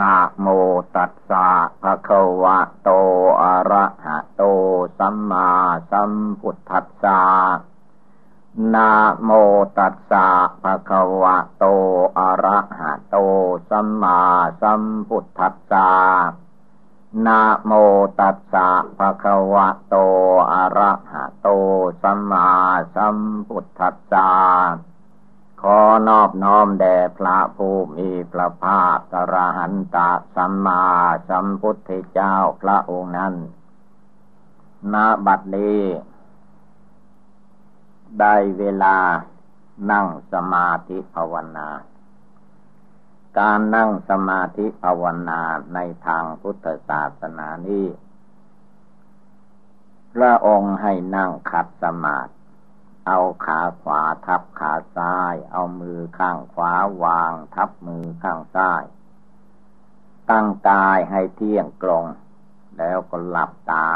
นะโมตัสสะภะคะวะโตอะระหะโตสัมมาสัมพุทธัสสะนะโมตัสสะภะคะวะโตอะระหะโตสัมมาสัมพุทธัสสะนะโมตัสสะภะคะวะโตอะระหะโตสัมมาสัมพุทธัสสะ ขอนอบน้อมแด่พระผู้มีพระภาคกระหันตะสัมมาสัมพุทธเจ้าพระองค์นั้นณบัดนี้ได้เวลานั่งสมาธิภาวนา การนั่งสมาธิภาวนาในทางพุทธศาสนานี้ พระองค์ให้นั่งขัดสมาธิ เอาขาขวาทับขาซ้าย เอามือข้างขวาวาง ทับมือข้างซ้าย ตั้งกายให้เที่ยงตรง แล้วก็หลับตา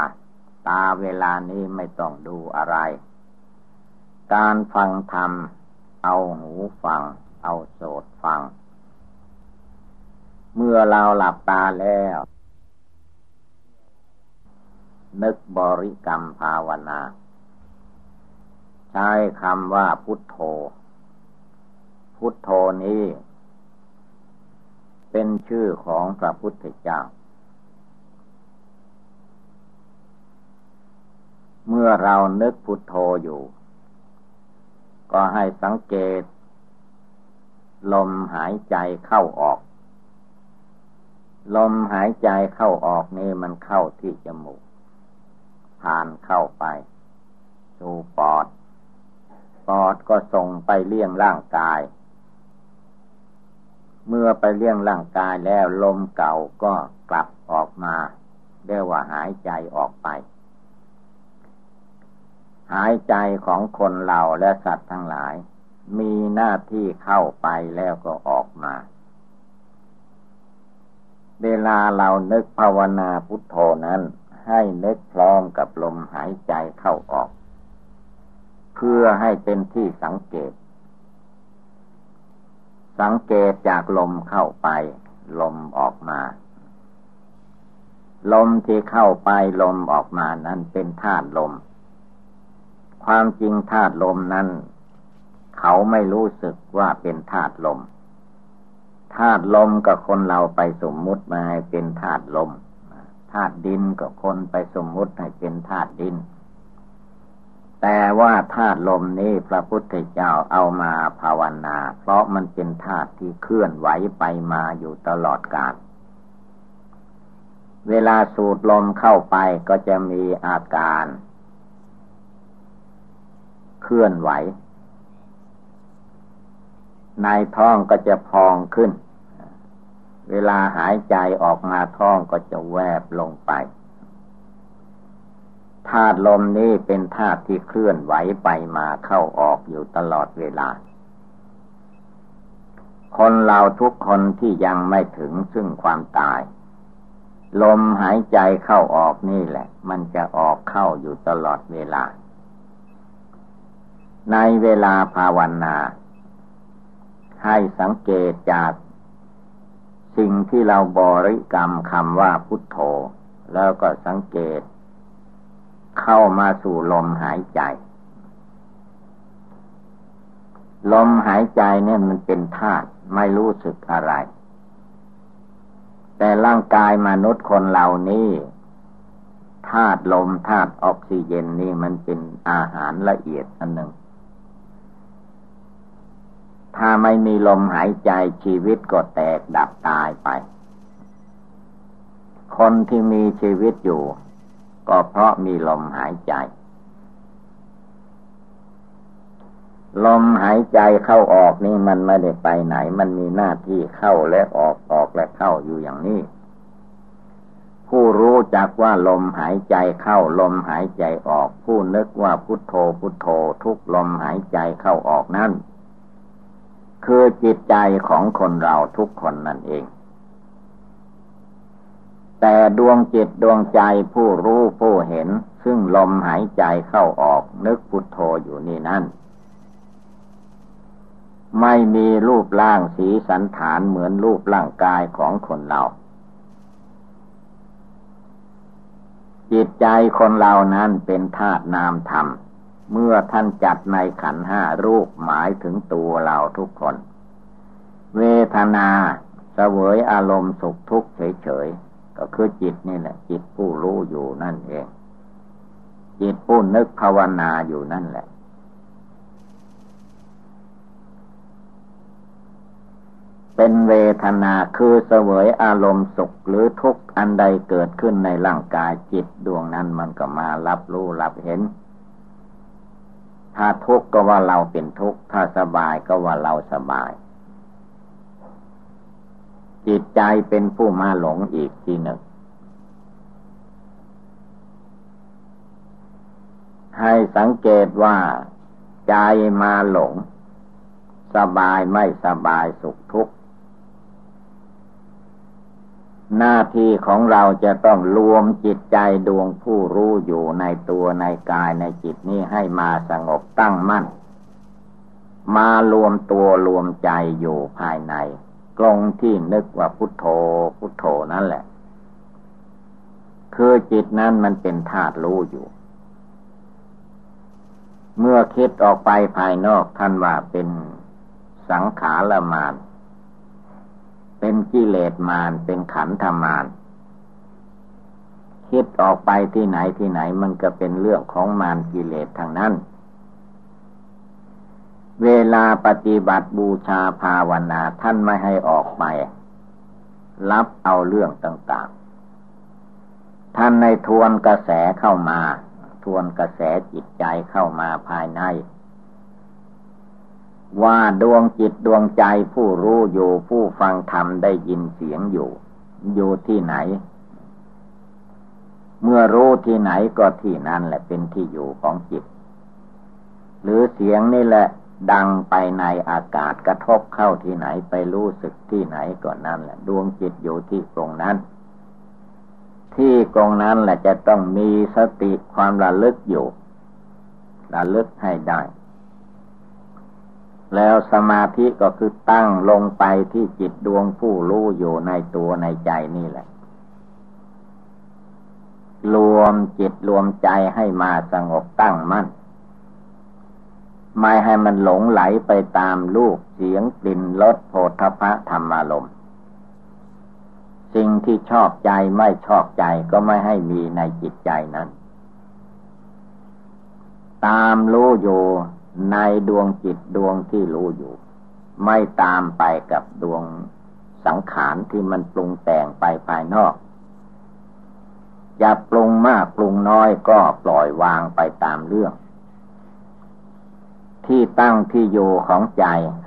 ตาเวลานี้ไม่ต้องดูอะไร การฟังธรรม เอาหูฟัง เอาโสดฟัง เมื่อเราหลับตาแล้ว นึกบริกรรมภาวนา ช้คำว่าพุทโธ พุทโธนี้ เป็นชื่อของพระพุทธเจ้า เมื่อเรานึกพุทโธอยู่ ก็ให้สังเกต ลมหายใจเข้าออก ลมหายใจเข้าออกนี่มันเข้าที่จมูก ผ่านเข้าไปสู่ปอด ปอดก็ส่งไปเลี้ยงร่างกาย เมื่อไปเลี้ยงร่างกายแล้วลมเก่าก็กลับออกมาเรียกว่าหายใจออกไป หายใจของคนเราและสัตว์ทั้งหลาย มีหน้าที่เข้าไปแล้วก็ออกมา เวลาเรานึกภาวนาพุทโธนั้น ให้นึกพร้อมกับลมหายใจเข้าออก เพื่อให้เป็นที่สังเกต สังเกตจากลมเข้าไป ลมออกมา ลมที่เข้าไปลมออกมานั้นเป็นธาตุลม ความจริงธาตุลมนั้น เขาไม่รู้สึกว่าเป็นธาตุลมธาตุลมกับคนเราไปสมมุติมาให้เป็นธาตุลมธาตุดินกับคนไปสมมุติให้เป็นธาตุดิน แต่ว่าธาตุลมนี้พระพุทธเจ้าเอามาภาวนา เพราะมันเป็นธาตุที่เคลื่อนไหวไปมาอยู่ตลอดกาลเวลาสูดลมเข้าไปก็จะมีอาการ เคลื่อนไหว ในท้องก็จะพองขึ้น เวลาหายใจออกมาท้องก็จะแวบลงไป ธาตุลมนี้เป็นธาตุที่เคลื่อนไหวไปมาเข้าออกอยู่ตลอดเวลา คนเราทุกคนที่ยังไม่ถึงซึ่งความตาย ลมหายใจเข้าออกนี่แหละ มันจะออกเข้าอยู่ตลอดเวลา ในเวลาภาวนา ให้สังเกตจากสิ่งที่เราบริกรรมคำว่าพุทโธ แล้วก็สังเกต เข้ามาสู่ลมหายใจ ลมหายใจเนี่ยมันเป็นธาตุไม่รู้สึกอะไร แต่ร่างกายมนุษย์คนเหล่านี้ธาตุลมธาตุออกซิเจนนี่มันเป็นอาหารละเอียดอันหนึ่ง ถ้าไม่มีลมหายใจชีวิตก็แตกดับตายไป คนที่มีชีวิตอยู่ ก็เพราะมีลมหายใจ ลมหายใจเข้าออกนี่มันไม่ได้ไปไหน มันมีหน้าที่เข้าและออกออกและเข้าอยู่อย่างนี้ ผู้รู้จักว่าลมหายใจเข้าลมหายใจออก ผู้นึกว่าพุทโธพุทโธทุกลมหายใจเข้าออกนั่นคือจิตใจของคนเราทุกคนนั่นเอง แต่ดวงจิตดวงใจผู้รู้ผู้เห็น ซึ่งลมหายใจเข้าออกนึกพุทโธอยู่นี่นั่น ไม่มีรูปร่างสีสันฐานเหมือนรูปร่างกายของคนเรา จิตใจคนเรานั้นเป็นธาตุนามธรรม เมื่อท่านจัดในขันห้ารูปหมายถึงตัวเราทุกคน เวทนาเสวยอารมณ์สุขทุกข์เฉย ก็คือจิตนี่แหละ จิตผู้รู้อยู่นั่นเอง จิตผู้นึกภาวนาอยู่นั่นแหละ เป็นเวทนาคือเสวยอารมณ์สุขหรือทุกข์อันใดเกิดขึ้นในร่างกายจิตดวงนั้นมันก็มารับรู้รับเห็น ถ้าทุกข์ก็ว่าเราเป็นทุกข์ถ้าสบายก็ว่าเราสบาย จิตใจเป็นผู้มาหลงอีกทีหนึ่ง ให้สังเกตว่า ใจมาหลง สบายไม่สบายสุขทุกข์ หน้าที่ของเราจะต้องรวมจิตใจดวงผู้รู้อยู่ในตัวในกายในจิตนี้ให้มาสงบตั้งมั่น มารวมตัวรวมใจอยู่ภายใน กลงที่นึกว่าพุทโธ พุทโธนั่นแหละ คือจิตนั้นมันเป็นธาตุรู้อยู่ เมื่อคิดออกไปภายนอกท่านว่าเป็นสังขารมาน เป็นกิเลสมารเป็นขันธมารคิดออกไปที่ไหนที่ไหนมันก็เป็นเรื่องของมารกิเลสทางนั้น เวลาปฏิบัติบูชาภาวนาท่านไม่ให้ออกไป รับเอาเรื่องต่างๆ ท่านในทวนกระแสเข้ามา ทวนกระแสจิตใจเข้ามาภายใน ว่าดวงจิตดวงใจผู้รู้อยู่ผู้ฟังธรรมได้ยินเสียงอยู่ อยู่ที่ไหน เมื่อรู้ที่ไหนก็ที่นั่นแหละเป็นที่อยู่ของจิต หรือเสียงนี่แหละ ดังไปในอากาศกระทบเข้าที่ไหนไปรู้สึกที่ไหนก็นั่นแหละดวงจิตอยู่ที่ตรงนั้น ที่ตรงนั้นแหละจะต้องมีสติความระลึกอยู่ ระลึกให้ได้ แล้วสมาธิก็คือตั้งลงไปที่จิตดวงผู้รู้อยู่ในตัวในใจนี่แหละ รวมจิตรวมใจให้มาสงบตั้งมั่น ไม่ให้มันหลงไหลไปตามลูกเสียงกลิ่นรสโผฏฐะธรรมารมณ์สิ่งที่ชอบใจไม่ชอบใจก็ไม่ให้มีในจิตใจนั้น ตามรู้อยู่ในดวงจิตดวงที่รู้อยู่ ไม่ตามไปกับดวงสังขารที่มันปรุงแต่งไปภายนอกจะปรุงมากปรุงน้อยก็ปล่อยวางไปตามเรื่อง ที่ตั้งที่อยู่ของใจ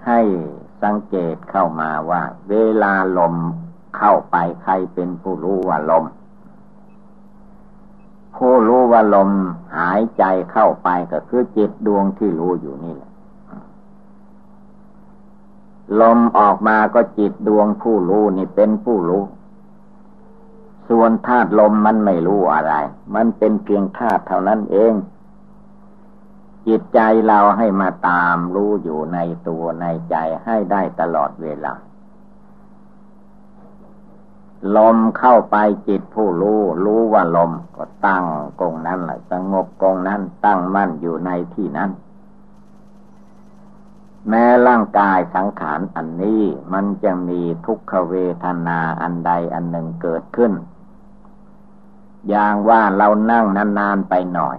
ให้สังเกตเข้ามาว่า เวลาลมเข้าไปใครเป็นผู้รู้ว่าลม ผู้รู้ว่าลมหายใจเข้าไปก็คือจิตดวงที่รู้อยู่นี่แหละลมออกมาก็จิตดวงผู้รู้นี่เป็นผู้รู้ ส่วนธาตุลมมันไม่รู้อะไร มันเป็นเพียงธาตุเท่านั้นเอง จิตใจเราให้มาตามรู้อยู่ในตัวในใจให้ได้ตลอดเวลา ลมเข้าไปจิตผู้รู้ รู้ว่าลมก็ตั้งกงนั้นแหละสงบกงนั้นตั้งมั่นอยู่ในที่นั้น แม้ร่างกายสังขารอันนี้มันจะมีทุกขเวทนาอันใดอันหนึ่งเกิดขึ้น อย่างว่าเรานั่งนานๆไปหน่อย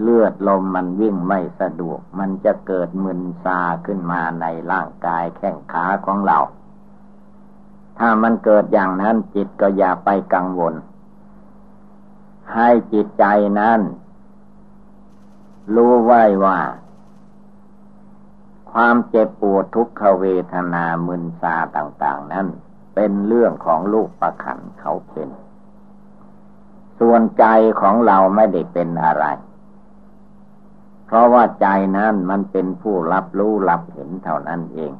เลือดลมมันวิ่งไม่สะดวก มันจะเกิดมึนซาขึ้นมาในร่างกายแข้งขาของเรา ถ้ามันเกิดอย่างนั้นจิตก็อย่าไปกังวล ให้จิตใจนั้น รู้ไว้ว่า ความเจ็บปวดทุกขเวทนามึนซาต่าง ๆ นั้น เป็นเรื่องของลูกประขันเขาเป็น ส่วนใจของเราไม่ได้เป็นอะไร เพราะว่าใจนั้นมันเป็นผู้รับรู้รับเห็นเท่านั้นเอง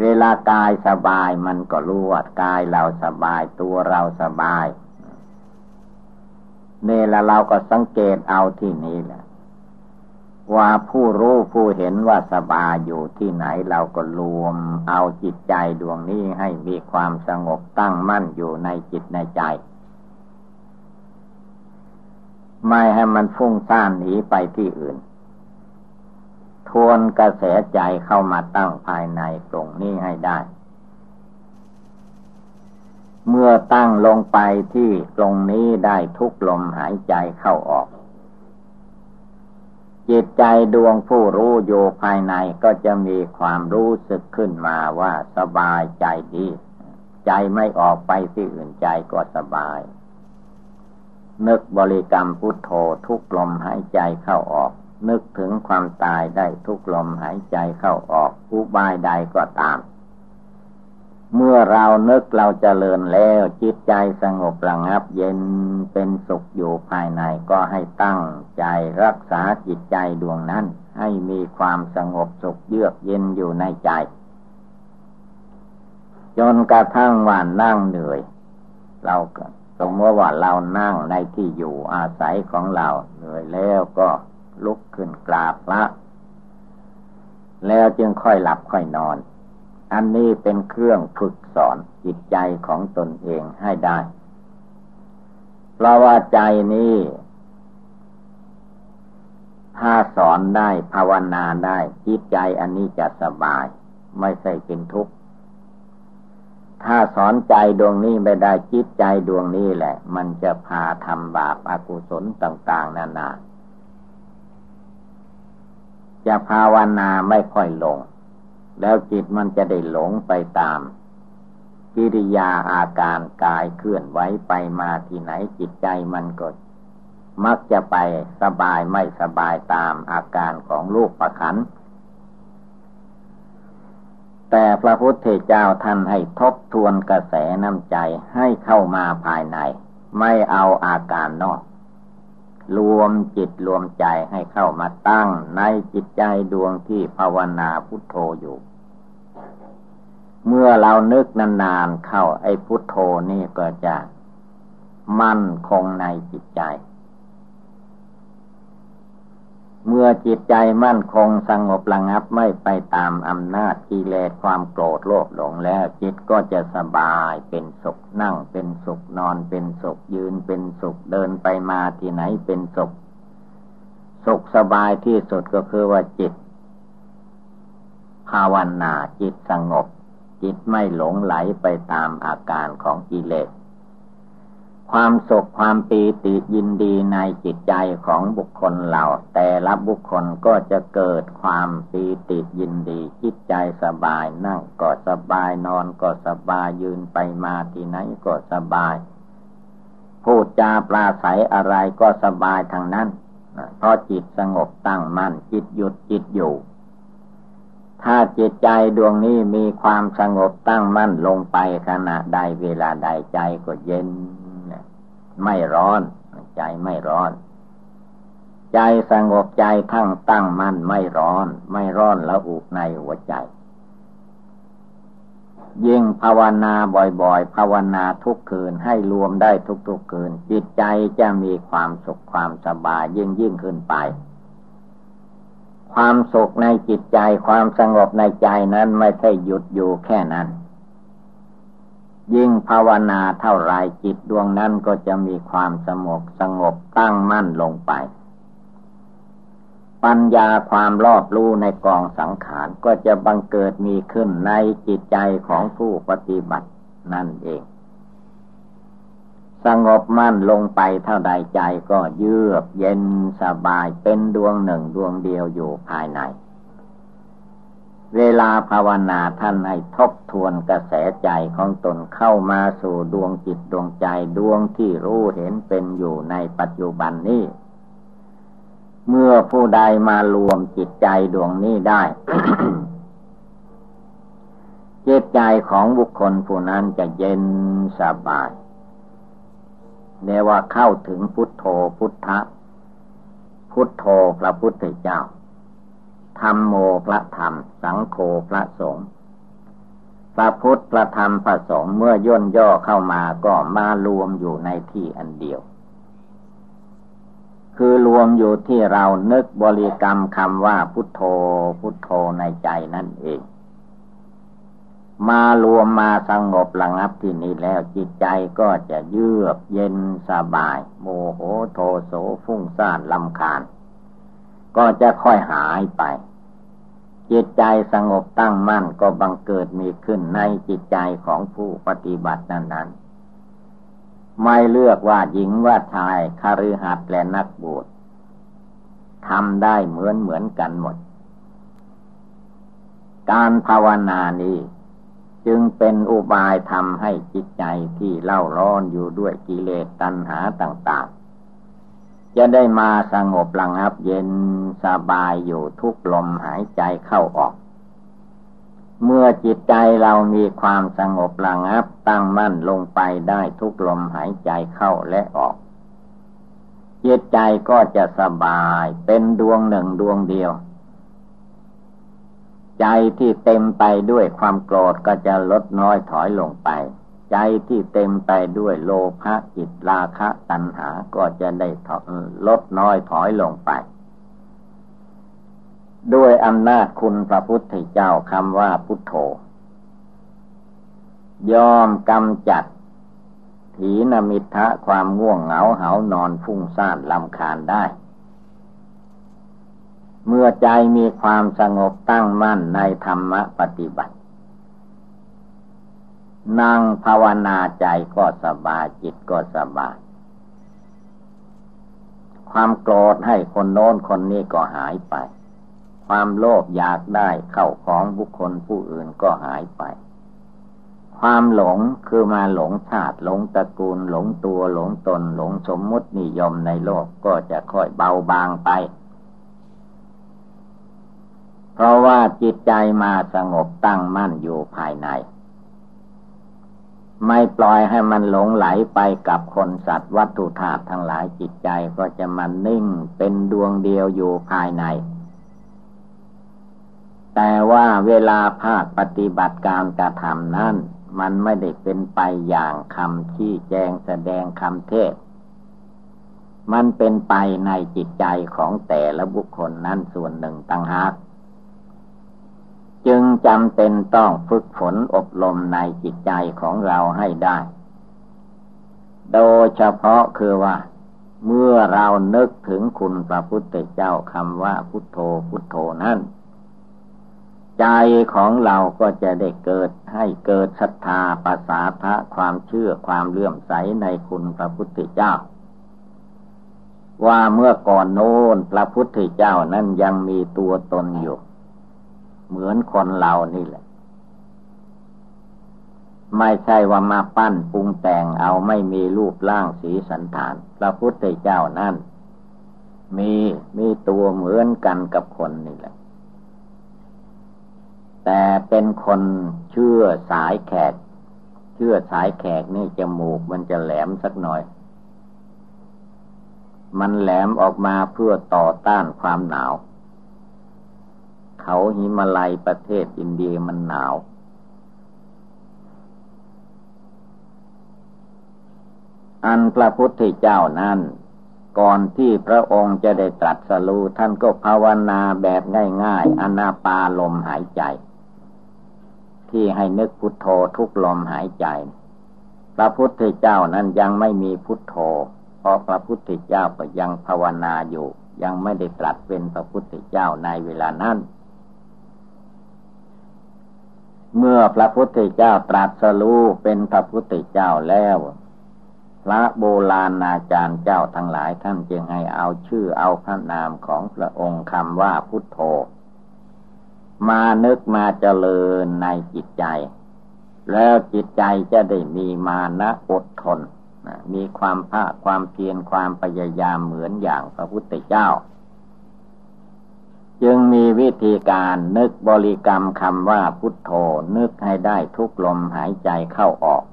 เวลากายสบายมันก็รู้ว่ากายเราสบายตัวเราสบายเนี่ละเราก็สังเกตเอาที่นี้แหละว่าผู้รู้ผู้เห็นว่าสบายอยู่ที่ไหนเราก็รวม เอาจิตใจดวงนี้ให้มีความสงบตั้งมั่นอยู่ในจิตในใจ ไม่ให้มันฟุ้งซ่านหนีไปที่อื่น ทวนกระแสใจเข้ามาตั้งภายในตรงนี้ให้ได้ เมื่อตั้งลงไปที่ตรงนี้ได้ทุกลมหายใจเข้าออก จิตใจดวงผู้รู้อยู่ภายในก็จะมีความรู้สึกขึ้นมาว่าสบายใจดี ใจไม่ออกไปที่อื่นใจก็สบาย นึกบริกรรมพุทโธทุกลมหายใจเข้าออก นึกถึงความตายได้ทุกลมหายใจเข้าออกอุบายใดก็ตาม เมื่อเรานึกเราจเจริญแล้วจิตใจสงบระงับเย็นเป็นสุขอยู่ภายในก็ให้ตั้งใจรักษาจิตใจดวงนั้น ให้มีความสงบสุขเยือกเย็นอยู่ในใจ จนกระทั่งวันนั่งเหนื่อย เราก็ สมมติว่าเรานั่งในที่อยู่อาศัยของเราเหนื่อยแล้วก็ลุกขึ้นกราบพระแล้วจึงค่อยหลับค่อยนอน อันนี้เป็นเครื่องฝึกสอนจิตใจของตนเองให้ได้ เพราะว่าใจนี้ ถ้าสอนได้ภาวนาได้ จิตใจอันนี้จะสบาย ไม่ใช่เป็นทุกข์ ถ้าสอนใจดวงนี้ไม่ได้จิตใจดวงนี้แหละ มันจะพาทำบาปอากุศลต่าง ๆ นานาจะภาวนาไม่ค่อยลง แล้วจิตมันจะได้หลงไปตาม กิริยาอาการกายเคลื่อนไหวไปมาที่ไหนจิตใจมันก็มักจะไปสบายไม่สบายตามอาการของลูกประคัน แต่พระพุทธเจ้าท่านให้ทบทวนกระแสน้ำใจให้เข้ามาภายใน ไม่เอาอาการนอก รวมจิตรวมใจให้เข้ามาตั้งในจิตใจดวงที่ภาวนาพุทโธอยู่ เมื่อเรานึกนานๆเข้าไอ้พุทโธนี่ก็จะมั่นคงในจิตใจ เมื่อจิตใจมั่นคงสงบระงับไม่ไปตามอำนาจกิเลสความโกรธโลภหลงแล้ว จิตก็จะสบายเป็นสุขนั่งเป็นสุขนอนเป็นสุขยืนเป็นสุขเดินไปมาที่ไหนเป็นสุข สุขสบายที่สุดก็คือว่าจิต ภาวนาจิตสงบ จิตไม่หลงไหลไปตามอาการของกิเลส ความสุขความปีติยินดีในจิตใจของบุคคลเรา แต่ละบุคคลก็จะเกิดความปีติยินดีจิตใจสบายนั่งก็สบายนอนก็สบายยืนไปมาที่ไหนก็สบาย พูดจาปลาใสอะไรก็สบายทางนั้นเพราะจิตสงบตั้งมั่นจิตหยุดจิตอยู่ ถ้าจิตใจดวงนี้มีความสงบตั้งมั่นลงไปขณะใดเวลาใดใจก็เย็น ไม่ร้อน ใจไม่ร้อน ใจสงบใจทั้งตั้งมั่นไม่ร้อน ไม่ร้อนแล้วอุในหัวใจ ยิ่งภาวนาบ่อยๆ ภาวนาทุกคืนให้รวมได้ทุกๆคืน จิตใจจะมีความสุขความสบายยิ่งยิ่งขึ้นไปความสุขในจิตใจความสงบในใจนั้นไม่ใช่หยุดอยู่แค่นั้น ยิ่งภาวนาเท่าไรจิตดวงนั้นก็จะมีความสงบสงบตั้งมั่นลงไป ปัญญาความรอบรู้ในกองสังขารก็จะบังเกิดมีขึ้นในจิตใจของผู้ปฏิบัตินั่นเอง สงบมั่นลงไปเท่าใดใจก็เยือกเย็นสบายเป็นดวงหนึ่งดวงเดียวอยู่ภายใน เวลาภาวนาท่านให้ทบทวนกระแสใจของตนเข้ามาสู่ดวงจิตดวงใจดวงที่รู้เห็นเป็นอยู่ในปัจจุบันนี้ เมื่อผู้ใดมารวมจิตใจดวงนี้ได้ จิตใจของบุคคลผู้นั้นจะเย็นสบายเรียกว่าเข้าถึงพุทโธพุทธะ พุทโธพระพุทธเจ้า ธรรมโมพระธรรม สังโฆพระสงฆ์พระพุทธพระธรรมพระสงฆ์เมื่อย่นย่อเข้ามาก็มารวมอยู่ในที่อันเดียว คือรวมอยู่ที่เรานึกบริกรรมคำว่าพุทโธพุทโธในใจนั่นเอง มารวมมาสงบระงับที่นี้แล้วจิตใจก็จะเยือกเย็นสบาย โมโหโทโสฟุ้งซ่านลำคาญ ก็จะค่อยหายไป จิตใจสงบตั้งมั่นก็บังเกิดมีขึ้นในจิตใจของผู้ปฏิบัตินั้นๆ ไม่เลือกว่าหญิงว่าชายคารือหัดและนักบวชทำได้เหมือนเหมือนกันหมด การภาวนานี้จึงเป็นอุบายทำให้จิตใจที่เล่าร้อนอยู่ด้วยกิเลสตัณหาต่าง จะได้มาสงบระงับเย็นสบายอยู่ทุกลมหายใจเข้าออก เมื่อจิตใจเรามีความสงบระงับตั้งมั่นลงไปได้ทุกลมหายใจเข้าและออก จิตใจก็จะสบายเป็นดวงหนึ่งดวงเดียว ใจที่เต็มไปด้วยความโกรธก็จะลดน้อยถอยลงไป ใจที่เต็มไปด้วยโลภะจิตราคะตัณหาก็จะได้ลดน้อยถอยลงไป ด้วยอำนาจคุณพระพุทธเจ้าคำว่าพุทโธยอมกำจัด ถีนมิทะความง่วงเหงาเหานอนฟุ้งซ่านลำคาญได้ เมื่อใจมีความสงบตั้งมั่นในธรรมปฏิบัติ นั่งภาวนาใจก็สบายจิตก็สบาย ความโกรธให้คนโน้นคนนี้ก็หายไป ความโลภอยากได้เข้าของบุคคลผู้อื่นก็หายไป ความหลงคือมาหลงชาติหลงตระกูลหลงตัวหลงตนหลงสมมุตินิยมในโลกก็จะค่อยเบาบางไปเพราะว่าจิตใจมาสงบตั้งมั่นอยู่ภายใน ไม่ปล่อยให้มันหลงไหลไปกับคนสัตว์วัตถุธาตุทั้งหลายจิตใจก็จะมันนิ่งเป็นดวงเดียวอยู่ภายใน แต่ว่าเวลาภาคปฏิบัติการกระทำนั้น มันไม่ได้เป็นไปอย่างคำชี้แจงแสดงคำเทศ มันเป็นไปในจิตใจของแต่ละบุคคลนั้นส่วนหนึ่งต่างหาก จึงจำเป็นต้องฝึกฝนอบรมในจิตใจของเราให้ได้ โดยเฉพาะคือว่า เมื่อเรานึกถึงคุณพระพุทธเจ้าคำว่าพุทโธพุทโธนั้นใจของเราก็จะได้เกิดให้เกิดศรัทธาภาษาพระความเชื่อความเลื่อมใสในคุณพระพุทธเจ้า ว่าเมื่อก่อนโน้นพระพุทธเจ้านั้นยังมีตัวตนอยู่ เหมือนคนเรานี่แหละ ไม่ใช่ว่ามาปั้นปรุงแต่งเอาไม่มีรูปร่างสีสันฐาน พระพุทธเจ้านั่น มีมีตัวเหมือนกันกับคนนี่แหละ แต่เป็นคนเชื่อสายแขก เชื่อสายแขกนี่จมูกมันจะแหลมสักหน่อย มันแหลมออกมาเพื่อต่อต้านความหนาว เขาหิมาลัยประเทศอินเดียมันหนาว อันพระพุทธเจ้านั้นก่อนที่พระองค์จะได้ตรัสรู้ท่านก็ภาวนาแบบง่ายๆอนาปาลมหายใจ ที่ให้นึกพุทโธทุกลมหายใจ พระพุทธเจ้านั้นยังไม่มีพุทโธ เพราะพระพุทธเจ้าก็ยังภาวนาอยู่ ยังไม่ได้ตรัสเป็นพระพุทธเจ้าในเวลานั้น เมื่อพระพุทธเจ้าตรัสรู้เป็นพระพุทธเจ้าแล้ว พระโบราณอาจารย์เจ้าทั้งหลายท่านจึงให้เอาชื่อเอาพระนามของพระองค์คำว่าพุทโธ มานึกมาเจริญในจิตใจ แล้วจิตใจจะได้มีมานะอดทน มีความภาคความเพียรความพยายามเหมือนอย่างพระพุทธเจ้า จึงมีวิธีการนึกบริกรรมคำว่าพุทโธนึกให้ได้ทุกลมหายใจเข้าออก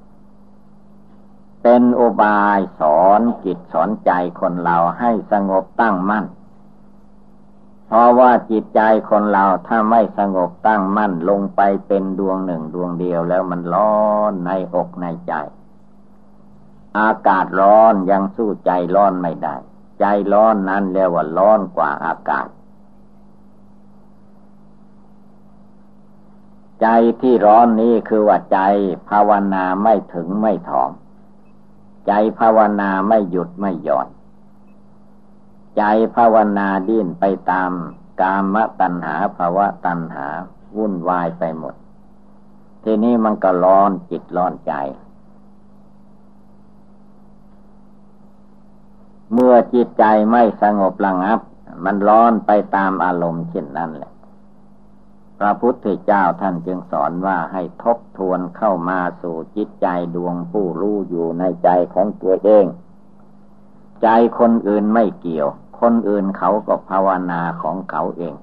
เป็นอุบายสอนจิตสอนใจคนเราให้สงบตั้งมั่น เพราะว่าจิตใจคนเราถ้าไม่สงบตั้งมั่นลงไปเป็นดวงหนึ่งดวงเดียวแล้วมันร้อนในอกในใจ อากาศร้อนยังสู้ใจร้อนไม่ได้ ใจร้อนนั้นเรียกว่าร้อนกว่าอากาศ ใจที่ร้อนนี้คือว่าใจภาวนาไม่ถึงไม่ถอง ใจภาวนาไม่หยุดไม่หย่อน ใจภาวนาดิ้นไปตามกามตัณหาภาวะตัณหา วุ่นวายไปหมด ทีนี้มันก็ร้อนจิตร้อนใจ เมื่อจิตใจไม่สงบระงับ มันร้อนไปตามอารมณ์เช่นนั้นแหละ ระพุทธเจ้าท่านจึงสอนว่าให้ทบทวนเข้ามาสู่จิตใจดวงผู้รู้อยู่ในใจของตัวเอง ใจคนอื่นไม่เกี่ยว คนอื่นเขาก็ภาวนาของเขาเอง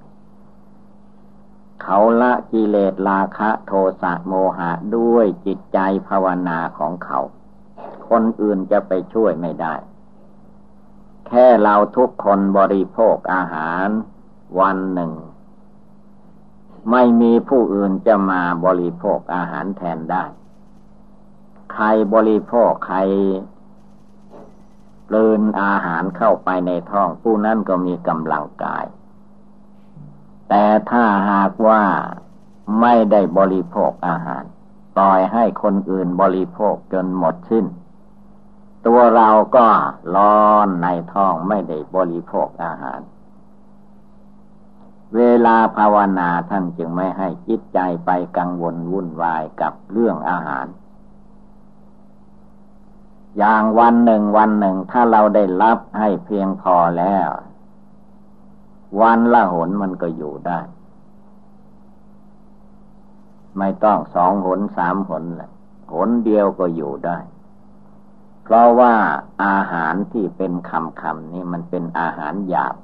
เขาละกิเลสราคะโทสะโมหะด้วยจิตใจภาวนาของเขา คนอื่นจะไปช่วยไม่ได้ แค่เราทุกคนบริโภคอาหารวันหนึ่ง ไม่มีผู้อื่นจะมาบริโภคอาหารแทนได้ ใครบริโภคใครเลินอาหารเข้าไปในท้องผู้นั้นก็มีกำลังกาย แต่ถ้าหากว่าไม่ได้บริโภคอาหาร ปล่อยให้คนอื่นบริโภคจนหมดสิ้น ตัวเราก็ร้อนในท้องไม่ได้บริโภคอาหาร เวลาภาวนาท่านจึงไม่ให้จิตใจไปกังวลวุ่นวายกับเรื่องอาหาร อย่างวันหนึ่งวันหนึ่งถ้าเราได้รับให้เพียงพอแล้ว วันละหนมันก็อยู่ได้ ไม่ต้องสองหนสามหนแหละหนเดียวก็อยู่ได้ เพราะว่าอาหารที่เป็นคำคำนี่มันเป็นอาหารหยาบ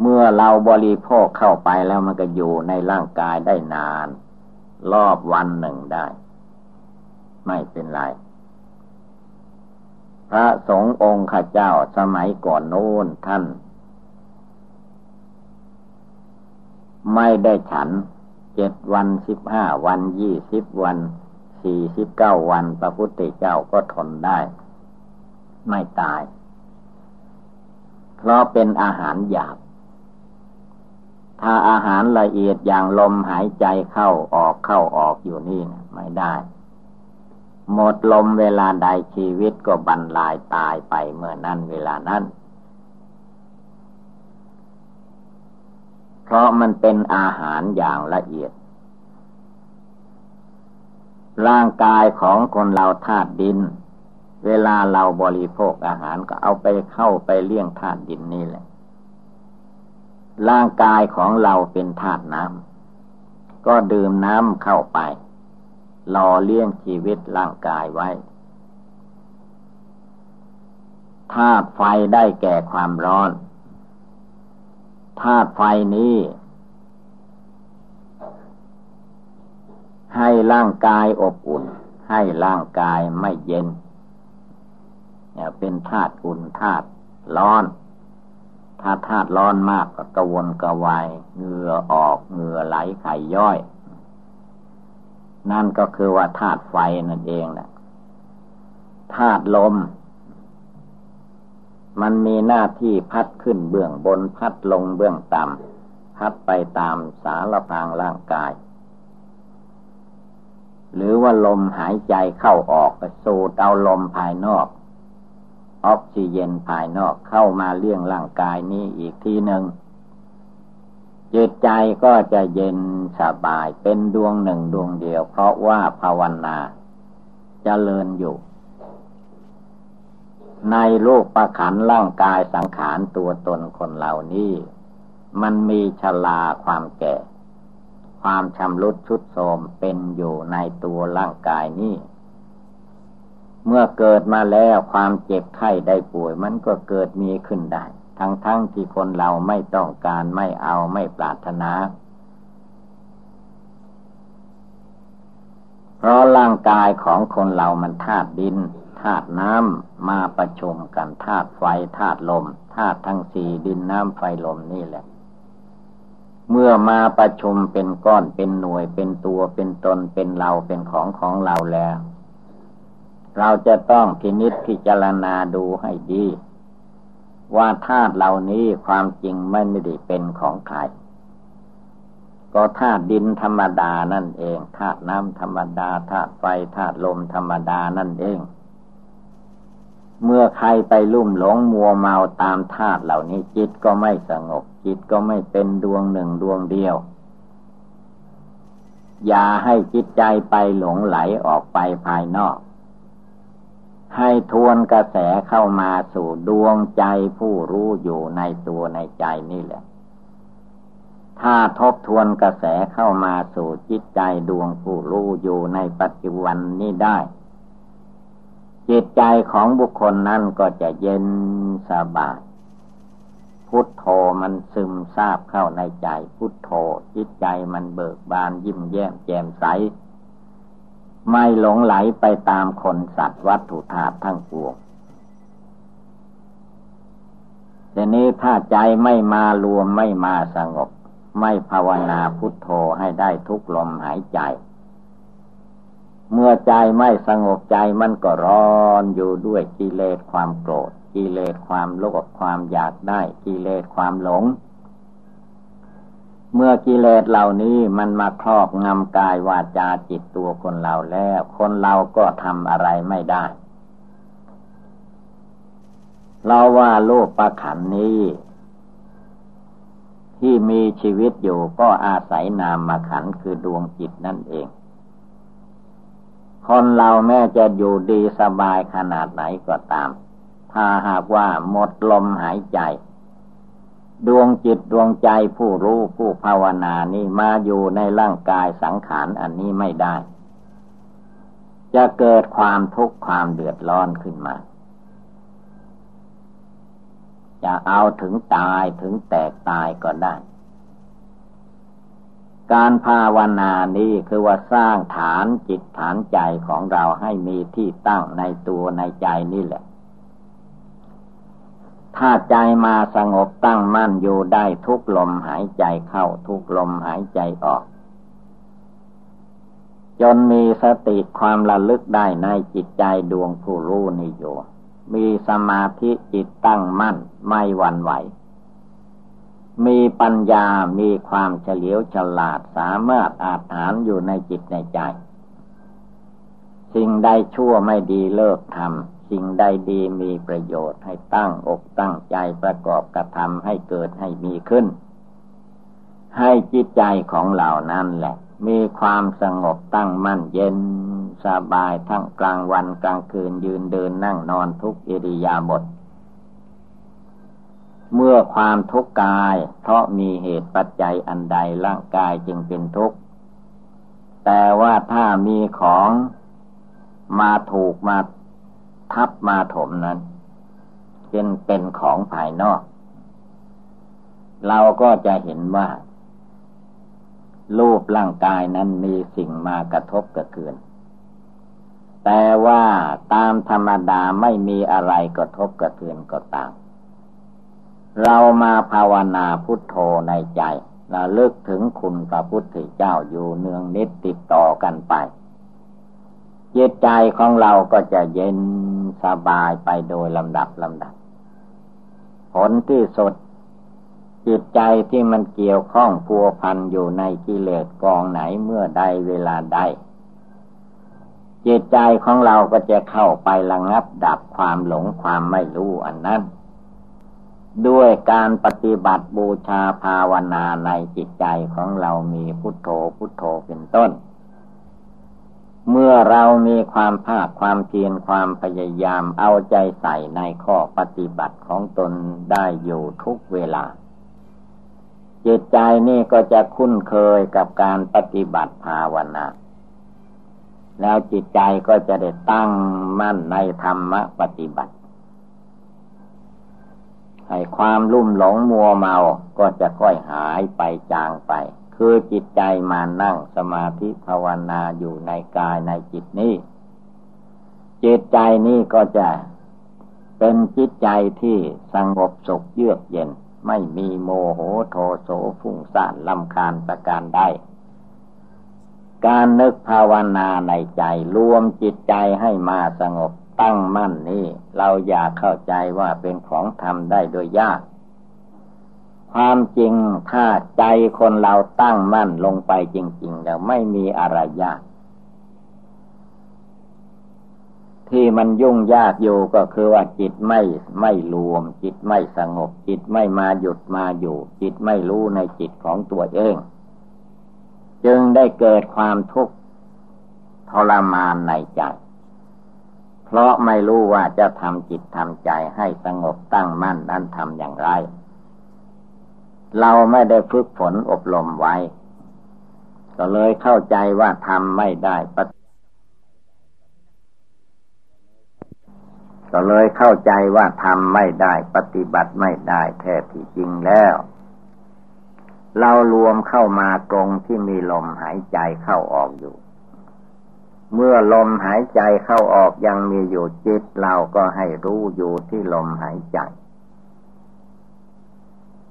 เมื่อเราบริโภคเข้าไปแล้วมันก็อยู่ในร่างกายได้นาน รอบวันหนึ่งได้ ไม่เป็นไร พระสงฆ์องค์ข้าเจ้าสมัยก่อนโน้นท่าน ไม่ได้ฉันเจ็ดวันสิบห้าวันยี่สิบวันสี่สิบเก้าวันพระพุทธเจ้าก็ทนได้ ไม่ตาย เพราะเป็นอาหารหยาบ ถ้าอาหารละเอียดอย่างลมหายใจเข้าออกเข้าออกอยู่นี่นะไม่ได้ หมดลมเวลาใดชีวิตก็บรรลายตายไปเมื่อนั้นเวลานั้น เพราะมันเป็นอาหารอย่างละเอียด ร่างกายของคนเราธาตุดิน เวลาเราบริโภคอาหารก็เอาไปเข้าไปเลี้ยงธาตุดินนี่แหละ ร่างกายของเราเป็นธาตุน้ำก็ดื่มน้ำเข้าไปหล่อเลี้ยงชีวิตร่างกายไว้ธาตุไฟได้แก่ความร้อนธาตุไฟนี้ ให้ร่างกายอบอุ่น ให้ร่างกายไม่เย็นเนี่ยเป็นธาตุอุ่นธาตุร้อน ถ้าธาตุร้อนมากก็กระวนกระวายเหงื่อออกเหงื่อไหลไข่ย่อย นั่นก็คือว่าธาตุไฟนั่นเองนะธาตุลม มันมีหน้าที่พัดขึ้นเบื้องบนพัดลงเบื้องต่ำพัดไปตามสารพางร่างกาย หรือว่าลมหายใจเข้าออกสูดเอาลมภายนอก ออกซิเจนภายนอกเข้ามาเลี้ยงร่างกายนี้อีกทีหนึ่งจิตใจก็จะเย็นสบายเป็นดวงหนึ่งดวงเดียว เพราะว่าภาวนาจเจริญอยู่ ในโลกประขันร่างกายสังขารตัวตนคนเหล่านี้ มันมีชลาความแก่ ความชำรุดชุดโทมเป็นอยู่ในตัวร่างกายนี้ เมื่อเกิดมาแล้วความเจ็บไข้ได้ป่วย มันก็เกิดมีขึ้นได้ ทั้งๆทที่คนเราไม่ต้องการไม่เอาไม่ปรารถนา เพราะร่างกายของคนเรามันธาตุดินธาตุน้ำมาประชุมกันธาตุไฟธาตุลมธาตุทั้งสี่ดินน้ำไฟลมนี่แหละ เมื่อมาประชุมเป็นก้อนเป็นหน่วยเป็นตัวเป็นตนเป็นเราเป็นของของเราแล้ว เราจะต้องพินิษพิจารณาดูให้ดี ว่าธาตุเหล่านี้ความจริงไม่ได้เป็นของใครก็ธาตุดินธรรมดานั่นเองธาตุน้ำธรรมดาธาตุไฟธาตุลมธรรมดานั่นเอง เมื่อใครไปลุ่มหลงมัวเมาตามธาตุเหล่านี้จิตก็ไม่สงบ จิตก็ไม่เป็นดวงหนึ่งดวงเดียว อย่าให้จิตใจไปหลงไหลออกไปภายนอก ให้ทวนกระแสเข้ามาสู่ดวงใจผู้รู้อยู่ในตัวในใจนี่แหละ ถ้าทบทวนกระแสเข้ามาสู่จิตใจดวงผู้รู้อยู่ในปัจจุบันนี้ได้ จิตใจของบุคคลนั้นก็จะเย็นสบายพุทโธมันซึมซาบเข้าในใจ พุทโธจิตใจมันเบิกบานยิ้มแย้มแจ่มใส ไม่หลงไหลไปตามคนสัตว์วัตถุธาตุทั้งปวงทีนี้ถ้าใจไม่มารวมไม่มาสงบ ไม่ภาวนาพุทโธให้ได้ทุกลมหายใจ เมื่อใจไม่สงบใจมันก็ร้อนอยู่ด้วยกิเลสความโกรธ กิเลสความโลภความอยากได้ กิเลสความหลง เมื่อกิเลสเหล่านี้มันมาครอบงำกายวาจาจิตตัวคนเราแล้ว คนเราก็ทำอะไรไม่ได้ เราว่าโลกประขันนี้ ที่มีชีวิตอยู่ก็อาศัยนามมาขันคือดวงจิตนั่นเอง คนเราแม้จะอยู่ดีสบายขนาดไหนก็ตาม ถ้าหากว่าหมดลมหายใจ ดวงจิตดวงใจผู้รู้ผู้ภาวนานี่มาอยู่ในร่างกายสังขารอันนี้ไม่ได้ จะเกิดความทุกข์ความเดือดร้อนขึ้นมา จะเอาถึงตายถึงแตกตายก็ได้ การภาวนานี้คือว่าสร้างฐานจิตฐานใจของเราให้มีที่ตั้งในตัวในใจนี่แหละ ถ้าใจมาสงบตั้งมั่นอยู่ได้ทุกลมหายใจเข้าทุกลมหายใจออก จนมีสติความระลึกได้ในจิตใจดวงผู้รู้นี่อยู่มีสมาธิจิตตั้งมั่นไม่หวั่นไหว มีปัญญามีความเฉลียวฉลาดสามารถอาถานอยู่ในจิตในใจ สิ่งใดชั่วไม่ดีเลิกทำ สิ่งใดดีมีประโยชน์ให้ตั้งอกตั้งใจประกอบกระทำให้เกิดให้มีขึ้น ให้จิตใจของเหล่านั้นแหละ มีความสงบตั้งมั่นเย็นสบายทั้งกลางวันกลางคืนยืนเดินนั่งนอนทุกอิริยาบถเมื่อความทุกข์กาย เพราะมีเหตุปัจจัยอันใดร่างกายจึงเป็นทุกข์ แต่ว่าถ้ามีของมาถูกมา ทับมาถมนั้นเป็นเป็นของภายนอก เราก็จะเห็นว่า รูปร่างกายนั้นมีสิ่งมากระทบกระเทือน แต่ว่าตามธรรมดาไม่มีอะไรกระทบกระเทือนก็ตาม เรามาภาวนาพุทโธในใจระลึกถึงคุณพระพุทธเจ้าอยู่เนืองนิดติดต่อกันไปจิตใจของเราก็จะเย็น สบายไปโดยลำดับลำดับ ผลที่สุด จิตใจที่มันเกี่ยวข้องพัวพันอยู่ในกิเลสกองไหนเมื่อใดเวลาใด จิตใจของเราก็จะเข้าไประงับดับความหลงความไม่รู้อันนั้นด้วยการปฏิบัติบูชาภาวนาในจิตใจของเรามีพุทโธพุทโธเป็นต้น เมื่อเรามีความภาคความเพียรความพยายามเอาใจใส่ในข้อปฏิบัติของตนได้อยู่ทุกเวลา จิตใจนี่ก็จะคุ้นเคยกับการปฏิบัติภาวนา แล้วจิตใจก็จะได้ตั้งมั่นในธรรมปฏิบัติให้ความลุ่มหลงมัวเมาก็จะค่อยหายไปจางไป คือจิตใจมานั่งสมาธิภาวนาอยู่ในกายในจิตนี้ จิตใจนี้ก็จะเป็นจิตใจที่สงบสุขเยือกเย็น ไม่มีโมโหโทโสฟุ้งซ่านลำคาญประการใดการนึกภาวนาในใจรวมจิตใจให้มาสงบตั้งมั่นนี่เราอยากเข้าใจว่าเป็นของทำได้โดยยาก ความจริงถ้าใจคนเราตั้งมั่นลงไปจริง ๆ แล้วไม่มีอะไรยาก ที่มันยุ่งยากอยู่ก็คือว่าจิตไม่ไม่รวม จิตไม่สงบ จิตไม่มาหยุดมาอยู่ จิตไม่รู้ในจิตของตัวเอง จึงได้เกิดความทุกข์ทรมานในใจเพราะไม่รู้ว่าจะทำจิตทำใจให้สงบตั้งมั่นนั้นทำอย่างไร เราไม่ได้ฝึกฝนอบรมไว้ ก็เลยเข้าใจว่าทำไม่ได้ก็เลยเข้าใจว่าทำไม่ได้ปฏิบัติไม่ได้แท้ที่จริงแล้ว เรารวมเข้ามาตรงที่มีลมหายใจเข้าออกอยู่ เมื่อลมหายใจเข้าออกยังมีอยู่จิตเราก็ให้รู้อยู่ที่ลมหายใจ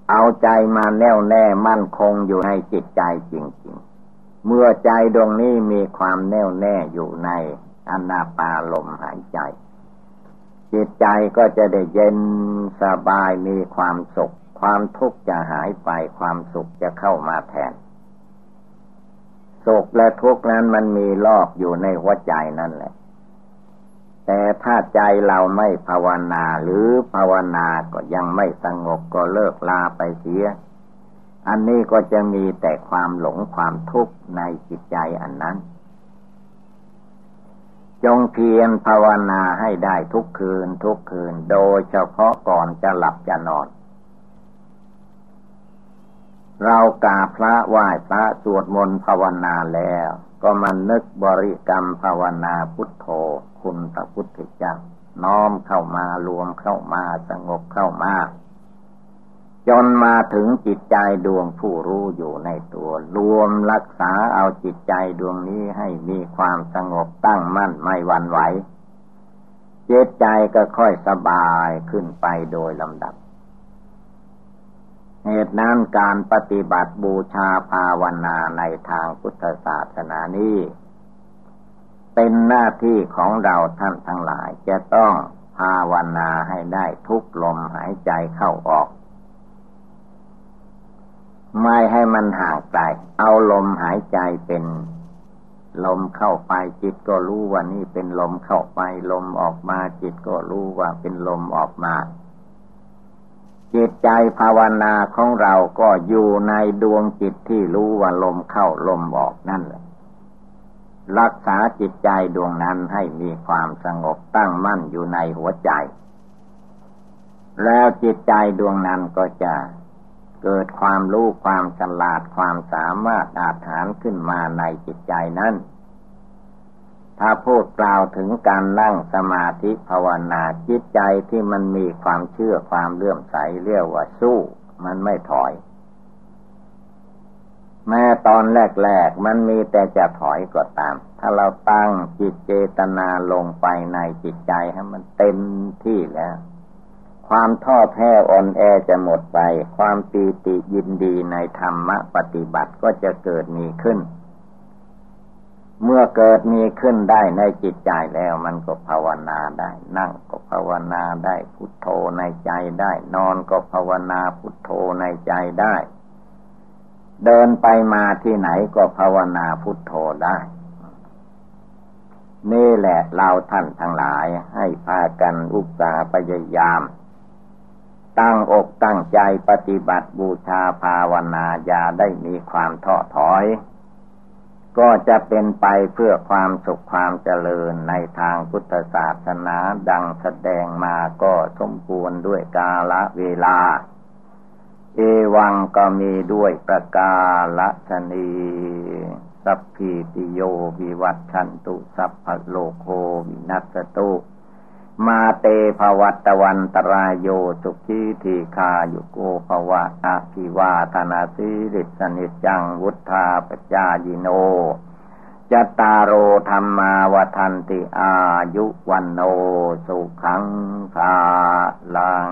เอาใจมาแน่วแน่มั่นคงอยู่ในจิตใจจริงๆ เมื่อใจดวงนี้มีความแน่วแน่อยู่ในอนาปาลมหายใจ จิตใจก็จะได้เย็นสบายมีความสุข ความทุกข์จะหายไปความสุขจะเข้ามาแทนสุขและทุกข์นั้นมันมีลอกอยู่ในหัวใจนั่นแหละ แต่ถ้าใจเราไม่ภาวนาหรือภาวนาก็ยังไม่สงบก็เลิกลาไปเสีย อันนี้ก็จะมีแต่ความหลงความทุกข์ในจิตใจอันนั้น จงเพียรภาวนาให้ได้ทุกคืนทุกคืน โดยเฉพาะก่อนจะหลับจะนอน เรากาพระไหว้พระสวดมนต์ภาวนาแล้ว ก็มันนึกบริกรรมภาวนาพุทโธ คุณพระพุทธเจ้าน้อมเข้ามารวมเข้ามาสงบเข้ามา จนมาถึงจิตใจดวงผู้รู้อยู่ในตัว รวมรักษาเอาจิตใจดวงนี้ให้มีความสงบตั้งมั่นไม่หวั่นไหวจิตใจก็ค่อยสบายขึ้นไปโดยลำดับ เหตุนั้นการปฏิบัติบูชาภาวนาในทางพุทธศาสนานี้ เป็นหน้าที่ของเราท่านทั้งหลายจะต้องภาวนาให้ได้ทุกลมหายใจเข้าออก ไม่ให้มันห่างไกลเอาลมหายใจเป็นลมเข้าไปจิตก็รู้ว่านี่เป็นลมเข้าไป ลมออกมาจิตก็รู้ว่าเป็นลมออกมา จิตใจภาวนาของเราก็อยู่ในดวงจิตที่รู้ว่าลมเข้าลมออกนั่นแหละ รักษาจิตใจดวงนั้นให้มีความสงบตั้งมั่นอยู่ในหัวใจ แล้วจิตใจดวงนั้นก็จะเกิดความรู้ความฉลาดความสามารถอาถานขึ้นมาในจิตใจนั้น ถ้าพูดกล่าวถึงการนั่งสมาธิภาวนาจิตใจที่มันมีความเชื่อความเลื่อมใสเรียกว่าสู้ มันไม่ถอย แม้ตอนแรกๆมันมีแต่จะถอยก็ตาม ถ้าเราตั้งจิตเจตนาลงไปในจิตใจให้มันเต็มที่แล้ว ความท้อแท้อ่อนแอจะหมดไป ความปีติยินดีในธรรมะปฏิบัติก็จะเกิดมีขึ้น เมื่อเกิดมีขึ้นได้ในจิตใจแล้วมันก็ภาวนาได้ นั่งก็ภาวนาได้ พุทโธในใจได้ นอนก็ภาวนาพุทโธในใจได้ เดินไปมาที่ไหนก็ภาวนาพุทโธได้ นี่แหละเราท่านทั้งหลายให้พากันอุตสาพยายาม ตั้งอกตั้งใจปฏิบัติบูชาภาวนาอย่าได้มีความท้อถอย ก็จะเป็นไปเพื่อความสุขความเจริญในทางพุทธศาสนาดังแสดงมาก็สมควรด้วยกาละเวลา เอวังก็มีด้วยประกาละชนีสัพพิติโยวิวัตชันตุ สัพพโลโควินัสตุ มาเตภวัตวันตรายโยสุขีทีคายุโกภวะอาภิวาธนาสิริสนิจังวุธาปจายิโนจตารโอธรรมาวทันติอายุวันโนสุขังภาลัง